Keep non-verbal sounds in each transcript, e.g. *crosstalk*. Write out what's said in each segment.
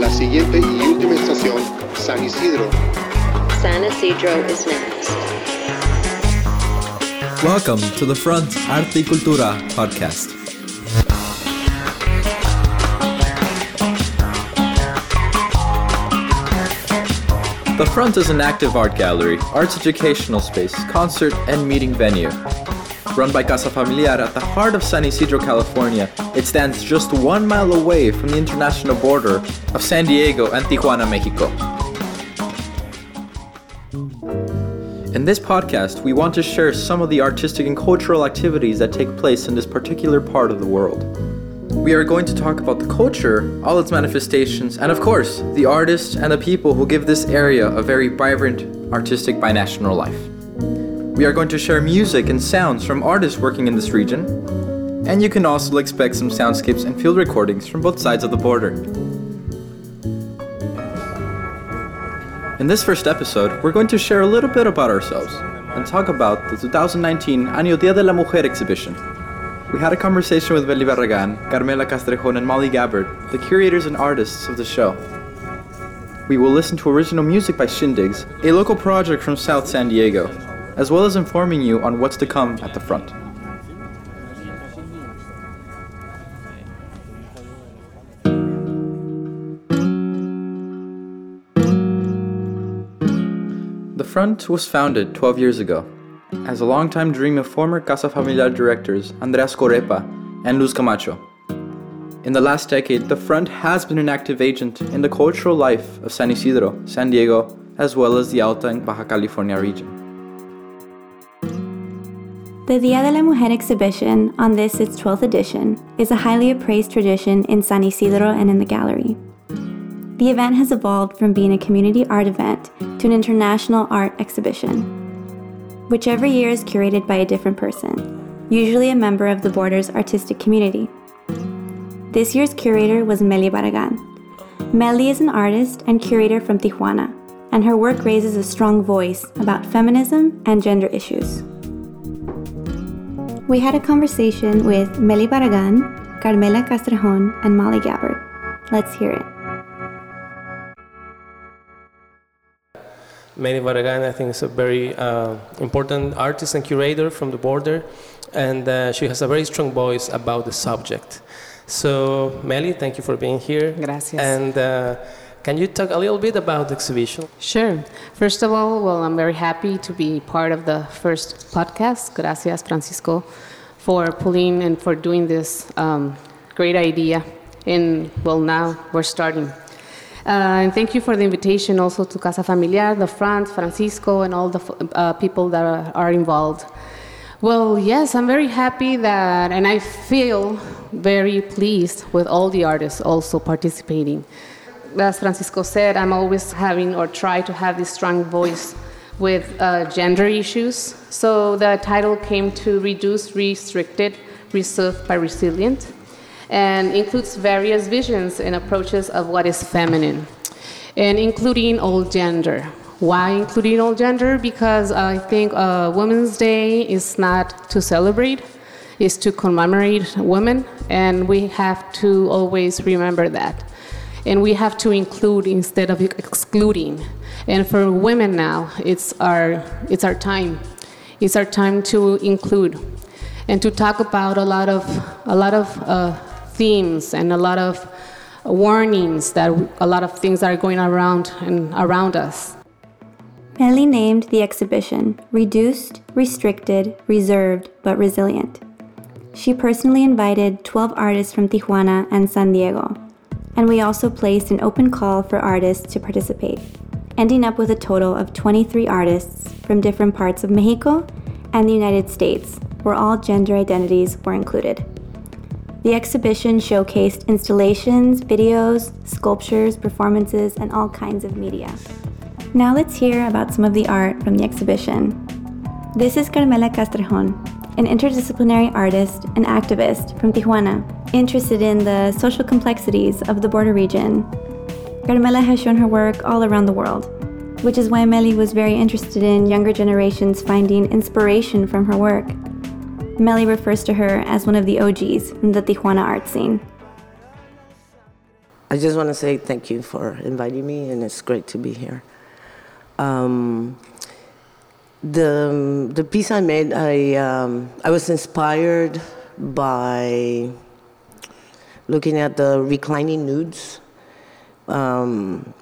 La siguiente y última estación, San Isidro. San Isidro is next. Welcome to the Front Arte y Cultura podcast. The Front is an active art gallery, arts educational space, concert, and meeting venue. Run by Casa Familiar at the heart of San Isidro, California, it stands just one mile away from the international border of San Diego and Tijuana, Mexico. In this podcast, we want to share some of the artistic and cultural activities that take place in this particular part of the world. We are going to talk about the culture, all its manifestations, and of course, the artists and the people who give this area a very vibrant artistic binational life. We are going to share music and sounds from artists working in this region, and you can also expect some soundscapes and field recordings from both sides of the border. In this first episode, we're going to share a little bit about ourselves and talk about the 2019 Año Día de la Mujer exhibition. We had a conversation with Mely Barragán, Carmela Castrejon, and Molly Gabbard, the curators and artists of the show. We will listen to original music by Shindigs, a local project from South San Diego, as well as informing you on what's to come at the front. The Front was founded 12 years ago as a longtime dream of former Casa Familiar directors Andrea Skorepa and Luz Camacho. In the last decade, the Front has been an active agent in the cultural life of San Isidro, San Diego, as well as the Alta and Baja California region. The Dia de la Mujer exhibition, on this its 12th edition, is a highly appraised tradition in San Isidro and in the gallery. The event has evolved from being a community art event to an international art exhibition, which every year is curated by a different person, usually a member of the border's artistic community. This year's curator was Mely Barragán. Mely is an artist and curator from Tijuana, and her work raises a strong voice about feminism and gender issues. We had a conversation with Mely Barragán, Carmela Castrejon, and Molly Gabbard. Let's hear it. Mely Barragán, I think, is a very uh, important artist and curator from the border, and uh, she has a very strong voice about the subject. So, Mely, thank you for being here. Gracias. And uh, can you talk a little bit about the exhibition? Sure. First of all, well, I'm very happy to be part of the first podcast. Gracias, Francisco, for pulling and for doing this um, great idea. And well, now we're starting. Uh, and thank you for the invitation also to Casa Familiar, the front, Francisco, and all the uh, people that are, are, involved. Well, yes, I'm very happy that, and I feel very pleased with all the artists also participating. As Francisco said, I'm always having or try to have this strong voice with uh, gender issues. So the title came to Reduce, Restricted, Reserved by Resilient and includes various visions and approaches of what is feminine, and including all gender. Why including all gender? Because I think uh, Women's Day is not to celebrate, it's to commemorate women, and we have to always remember that. And we have to include instead of excluding. And for women now, it's our, it's our time. It's our time to include and to talk about a lot of, a lot of uh, themes and a lot of warnings that a lot of things are going around and around us. Mely named the exhibition Reduced, Restricted, Reserved, but Resilient. She personally invited 12 artists from Tijuana and San Diego, and we also placed an open call for artists to participate, ending up with a total of 23 artists from different parts of Mexico and the United States, where all gender identities were included. The exhibition showcased installations, videos, sculptures, performances, and all kinds of media. Now let's hear about some of the art from the exhibition. This is Carmela Castrejon, an interdisciplinary artist and activist from Tijuana, interested in the social complexities of the border region. Carmela has shown her work all around the world. which is why Mely was very interested in younger generations finding inspiration from her work. Mely refers to her as one of the OGs in the Tijuana art scene. I just want to say thank you for inviting me, and it's great to be here. Um, the the piece I made, I um, I was inspired by looking at the reclining nudes. Um,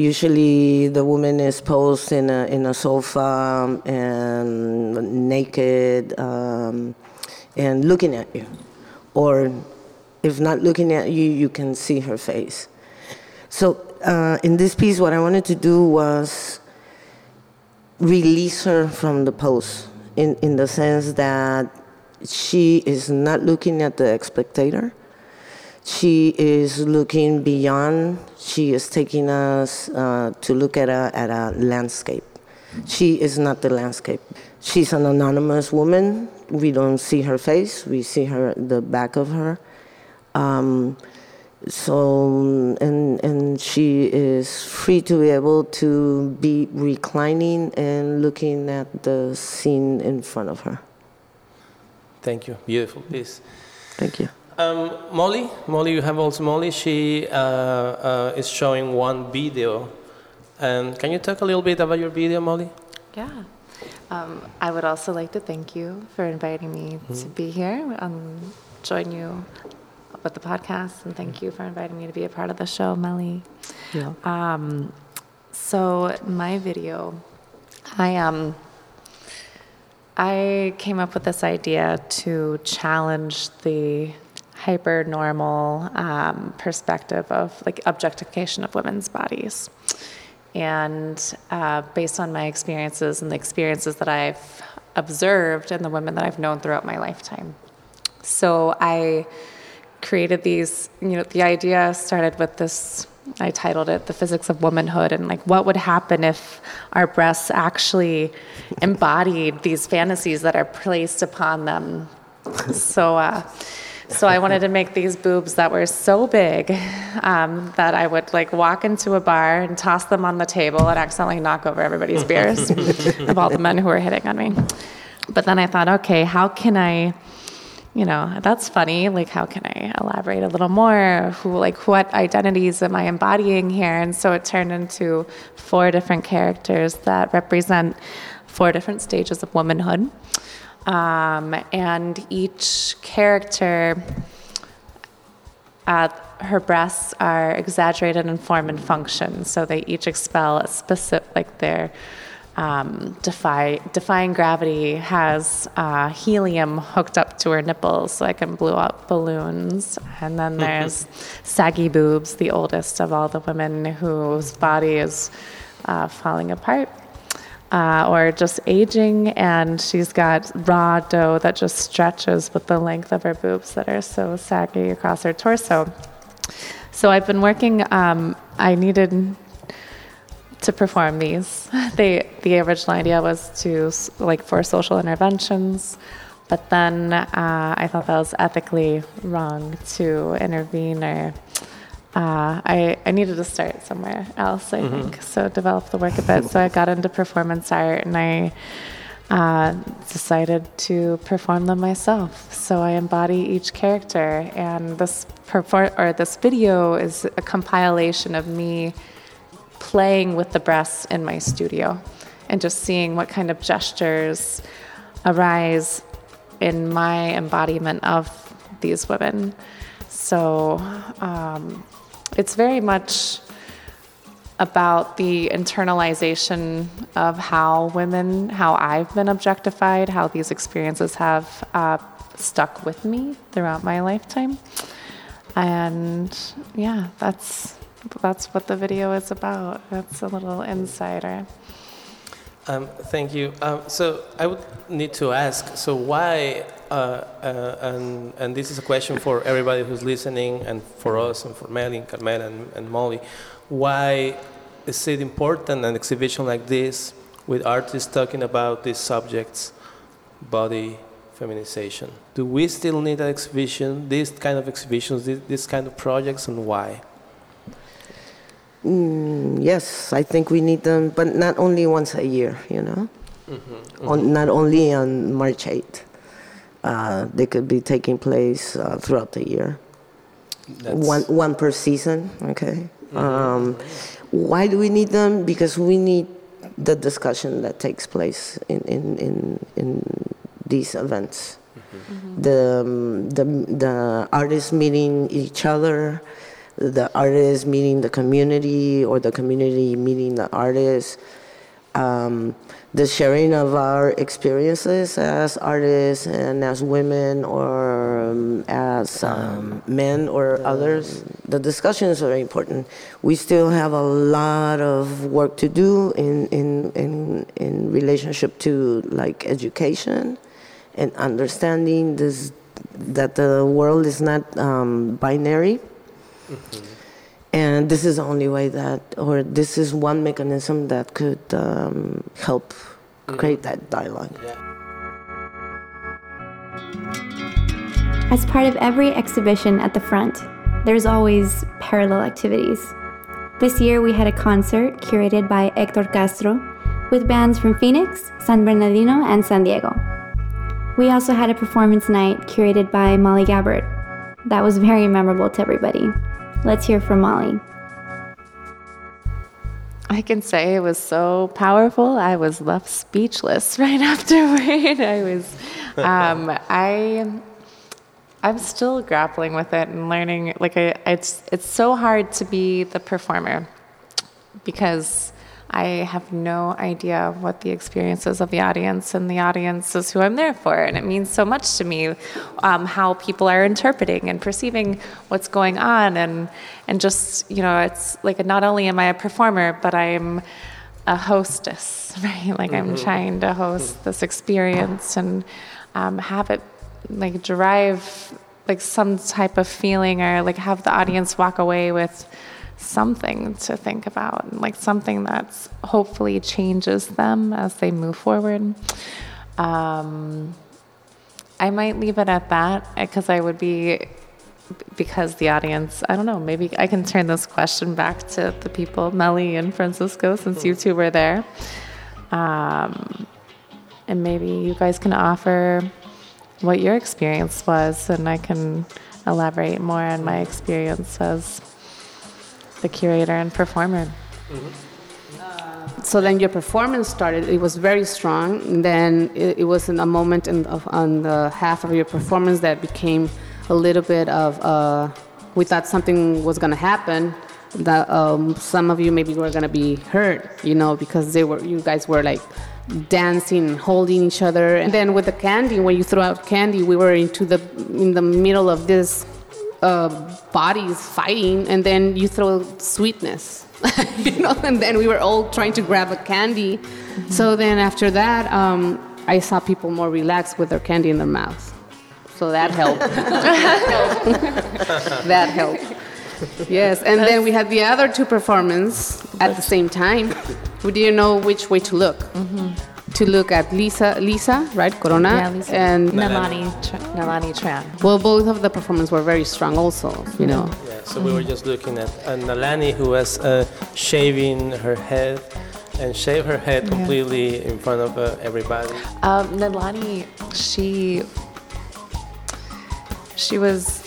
usually, the woman is posed in a in a sofa and naked um, and looking at you, or if not looking at you, you can see her face. So uh, in this piece, what I wanted to do was release her from the pose in, in the sense that she is not looking at the spectator. She is looking beyond. She is taking us uh, to look at a, at a landscape. She is not the landscape. She's an anonymous woman. We don't see her face. We see her the back of her um, so and and she is free to be able to be reclining and looking at the scene in front of her. Thank you. Beautiful piece. Thank you. Um, Molly, Molly, you have also Molly. She uh, uh, is showing one video, and can you talk a little bit about your video, Molly? Yeah. Um, I would also like to thank you for inviting me mm-hmm. to be here, um, join you with the podcast, and thank you for inviting me to be a part of the show, Molly. Yeah. Um, so my video, I um, I came up with this idea to challenge the hyper normal um, perspective of like objectification of women's bodies. And uh, based on my experiences and the experiences that I've observed and the women that I've known throughout my lifetime. So I created these, you know, the idea started with this. I titled it The Physics of Womanhood, and like what would happen if our breasts actually embodied these fantasies that are placed upon them. So, uh, so I wanted to make these boobs that were so big um, that I would like walk into a bar and toss them on the table and accidentally knock over everybody's beers *laughs* of all the men who were hitting on me. But then I thought, okay, how can I? you know that's funny like how can i elaborate a little more who like what identities am i embodying here and so it turned into four different characters that represent four different stages of womanhood um, and each character uh, her breasts are exaggerated in form and function so they each expel a specific like their um, Defy, Defying Gravity has uh, helium hooked up to her nipples so I can blow up balloons. And then there's Saggy Boobs, the oldest of all the women whose body is uh, falling apart. Uh, or just aging, and she's got raw dough that just stretches with the length of her boobs that are so saggy across her torso. So I've been working. Um, I needed to perform these. *laughs* They, the original idea was to like for social interventions, but then uh, I thought that was ethically wrong to intervene or. Uh, I, I needed to start somewhere else, I mm-hmm. think. So develop the work a bit. So I got into performance art and I uh, decided to perform them myself. So I embody each character, and this perfor- or this video is a compilation of me playing with the breasts in my studio and just seeing what kind of gestures arise in my embodiment of these women. So um, it's very much about the internalization of how women, how I've been objectified, how these experiences have uh, stuck with me throughout my lifetime. And yeah, that's that's what the video is about. That's a little insider. Um, thank you. Um, so I would need to ask. So why? Uh, uh, and and this is a question for everybody who's listening, and for us, and for Mely, and Carmela, and, and Molly. Why is it important an exhibition like this with artists talking about these subjects, body feminization? Do we still need an exhibition, this kind of exhibitions, this, this kind of projects, and why? Mm, yes, I think we need them, but not only once a year, you know? On, not only on March 8th. Uh, they could be taking place uh, throughout the year. That's- One, one per season, okay? Um, why do we need them? Because we need the discussion that takes place in, in, in, in these events. The, um, the, the artists meeting each other, the artists meeting the community, or the community meeting the artists. Um, the sharing of our experiences as artists and as women or um, as um, men or others. The discussions are important. We still have a lot of work to do in, in, in, in relationship to like education and understanding this that the world is not um, binary. And this is the only way that, or this is one mechanism that could um, help create that dialogue. As part of every exhibition at the front, there's always parallel activities. This year we had a concert curated by Hector Castro with bands from Phoenix, San Bernardino, and San Diego. We also had a performance night curated by Molly Gabbard. That was very memorable to everybody. Let's hear from Molly. I can say it was so powerful. I was left speechless *laughs* right afterward. I was, um, *laughs* I, I'm still grappling with it and learning. Like, I, it's it's so hard to be the performer because I have no idea what the experience is of the audience, and the audience is who I'm there for, and it means so much to me um, how people are interpreting and perceiving what's going on, and and just you know, it's like not only am I a performer, but I'm a hostess, *laughs* right? Like I'm trying to host this experience and um, have it like derive like some type of feeling or like have the audience walk away with something to think about, like something that's hopefully changes them as they move forward. Um, I might leave it at that because I would be, because the audience, I don't know, maybe I can turn this question back to the people, Mely and Francisco, since you two were there. Um, and maybe you guys can offer what your experience was, and I can elaborate more on my experience as the curator and performer. so then your performance started it was very strong and then it, it was in a moment in, of, on the half of your performance that became a little bit of uh, we thought something was going to happen that um, some of you maybe were going to be hurt you know because they were you guys were like dancing holding each other and then with the candy when you threw out candy we were into the in the middle of this uh, bodies fighting, and then you throw sweetness, *laughs* you know, and then we were all trying to grab a candy. So then after that, um, I saw people more relaxed with their candy in their mouths. So that helped. *laughs* that helped. Yes, and then we had the other two performances at the same time. We didn't know which way to look. To look at Lisa, Lisa, right, Corona, Yeah, Lisa. and Nalani, Nalani Tran. well, both of the performances were very strong, also. You know, Yeah, so we were just looking at uh, Nalani, who was uh, shaving her head and shaved her head completely in front of uh, everybody. Um, Nalani, she she was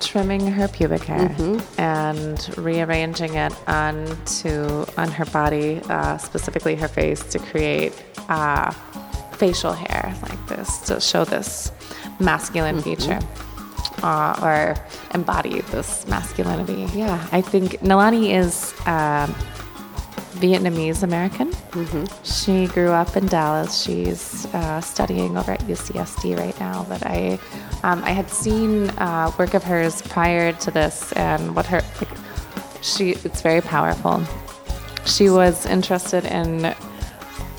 trimming her pubic hair and rearranging it onto on her body, uh, specifically her face, to create uh, facial hair like this to show this masculine feature. Uh, or embody this masculinity. Yeah, I think Nalani is um, Vietnamese American. She grew up in Dallas. She's uh, studying over at UCSD right now. But I, um, I had seen uh, work of hers prior to this, and what her, like, she, it's very powerful. She was interested in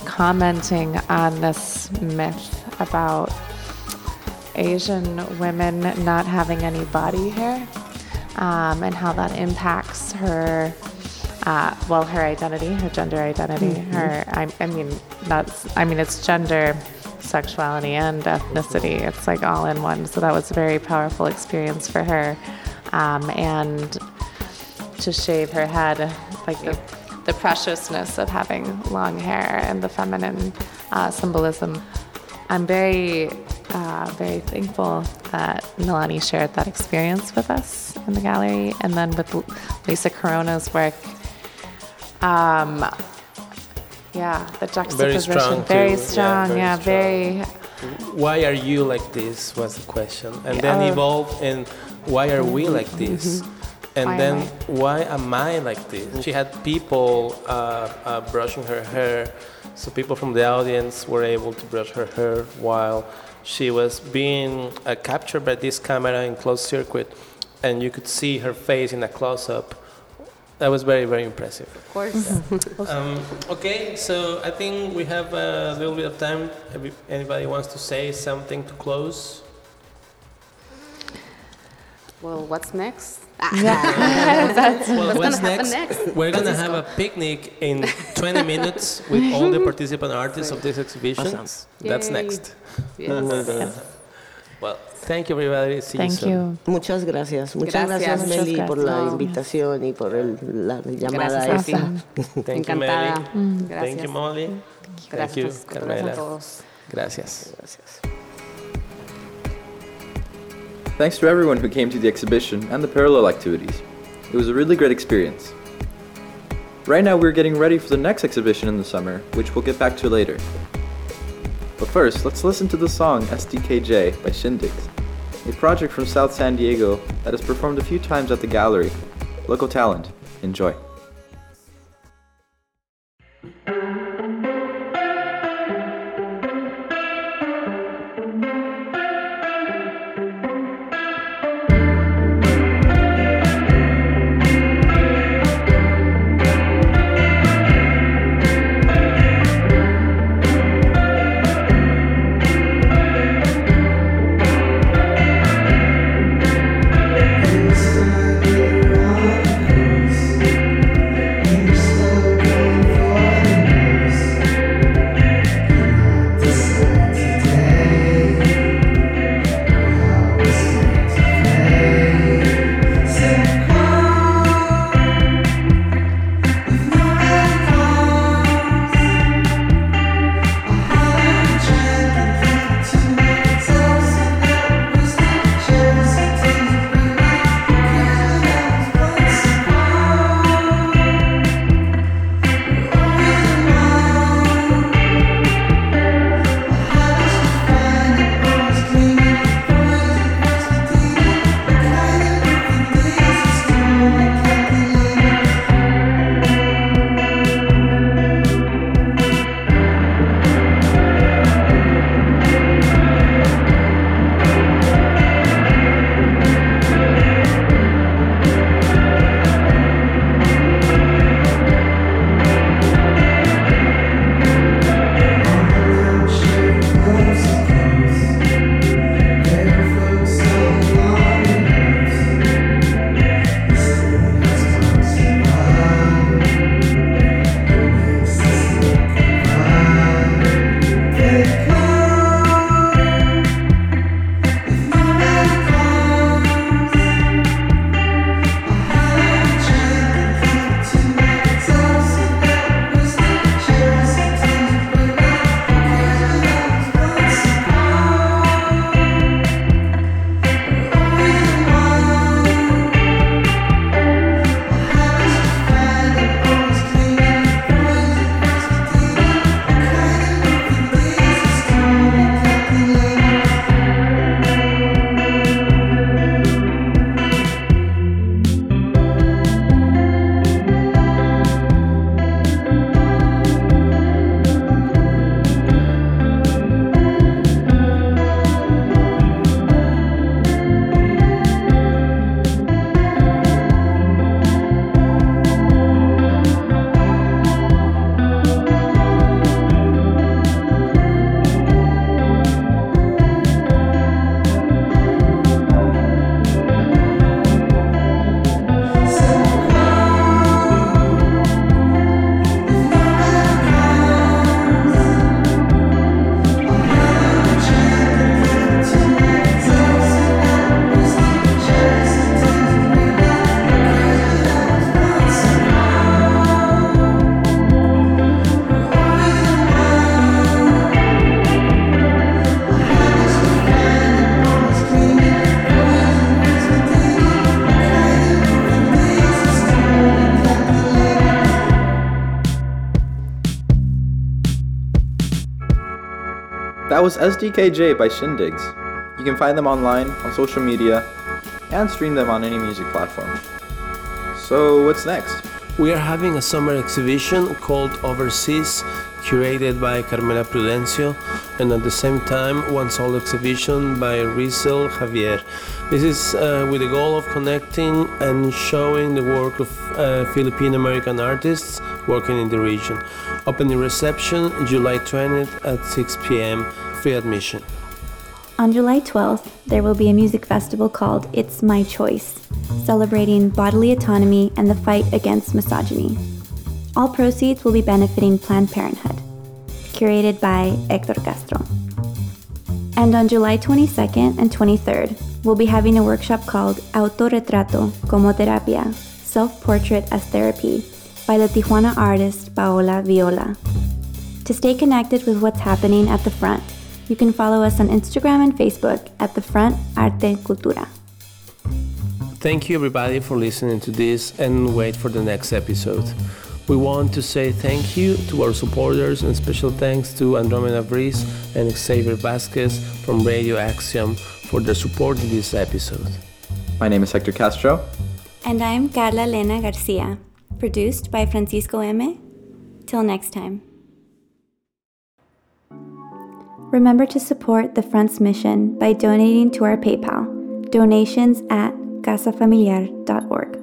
commenting on this myth about Asian women not having any body hair um, and how that impacts her, uh, well, her identity, her gender identity, her, I, I mean, that's, I mean, it's gender, sexuality, and ethnicity. It's like all in one. So that was a very powerful experience for her. Um, and to shave her head, like the, the preciousness of having long hair and the feminine uh, symbolism. I'm very, uh, very thankful that Nalani shared that experience with us in the gallery, and then with Lisa Corona's work. Um, yeah, the juxtaposition, Very strong very too. Yeah, strong, very yeah, strong. very Why are you like this? Was the question, and then Yeah. evolved in why are we like this? And Why then why am I like this? She had people uh, uh, brushing her hair, so people from the audience were able to brush her hair while she was being uh, captured by this camera in closed circuit, and you could see her face in a close-up. That was very, very impressive. Of course. *laughs* Um, okay, so I think we have a little bit of time. If anybody wants to say something to close? well, what's next? *laughs* Well, What's *laughs* gonna happen next? We're gonna have a picnic in 20 minutes with all the participant artists of this exhibition. That's Yay. next. Yes. Well, thank you, everybody. See Thank you you. Muchas gracias. Muchas Gracias. gracias, Muchas Mely, por la gracias. invitación y por el- la llamada Gracias a esta. ti. *laughs* Thank you, Encantada. Mary. Mm. Gracias. Thank you, Molly. Thank Gracias, you, Francisco. Gracias Carmela. a todos. Gracias. Gracias. Thanks to everyone who came to the exhibition and the parallel activities. It was a really great experience. Right now, we're getting ready for the next exhibition in the summer, which we'll get back to later. But first, let's listen to the song SDKJ by Shindigs, a project from South San Diego that has performed a few times at the gallery. Local talent. Enjoy. That was SDKJ by Shindigs. You can find them online, on social media, and stream them on any music platform. So, what's next? We are having a summer exhibition called Overseas, curated by Carmela Prudencio, and at the same time, one solo exhibition by Rizel Javier. This is uh, with the goal of connecting and showing the work of uh, Philippine American artists working in the region. Opening reception July 20th at 6 p.m., free admission. On July 12th, there will be a music festival called It's My Choice, celebrating bodily autonomy and the fight against misogyny. All proceeds will be benefiting Planned Parenthood, curated by Hector Castro. And on July 22nd and 23rd, we'll be having a workshop called Autorretrato como Terapia Self Portrait as Therapy by the Tijuana artist Paola Viola. To stay connected with what's happening at the front, you can follow us on Instagram and Facebook at the Front Arte Cultura. Thank you, everybody, for listening to this and wait for the next episode. We want to say thank you to our supporters and special thanks to Andromeda Breeze and Xavier Vasquez from Radio Axiom for their support in this episode. My name is Hector Castro. And I'm Carla Elena Garcia, produced by Francisco M. Till next time. Remember to support the Front's mission by donating to our PayPal, donations at casafamiliar.org.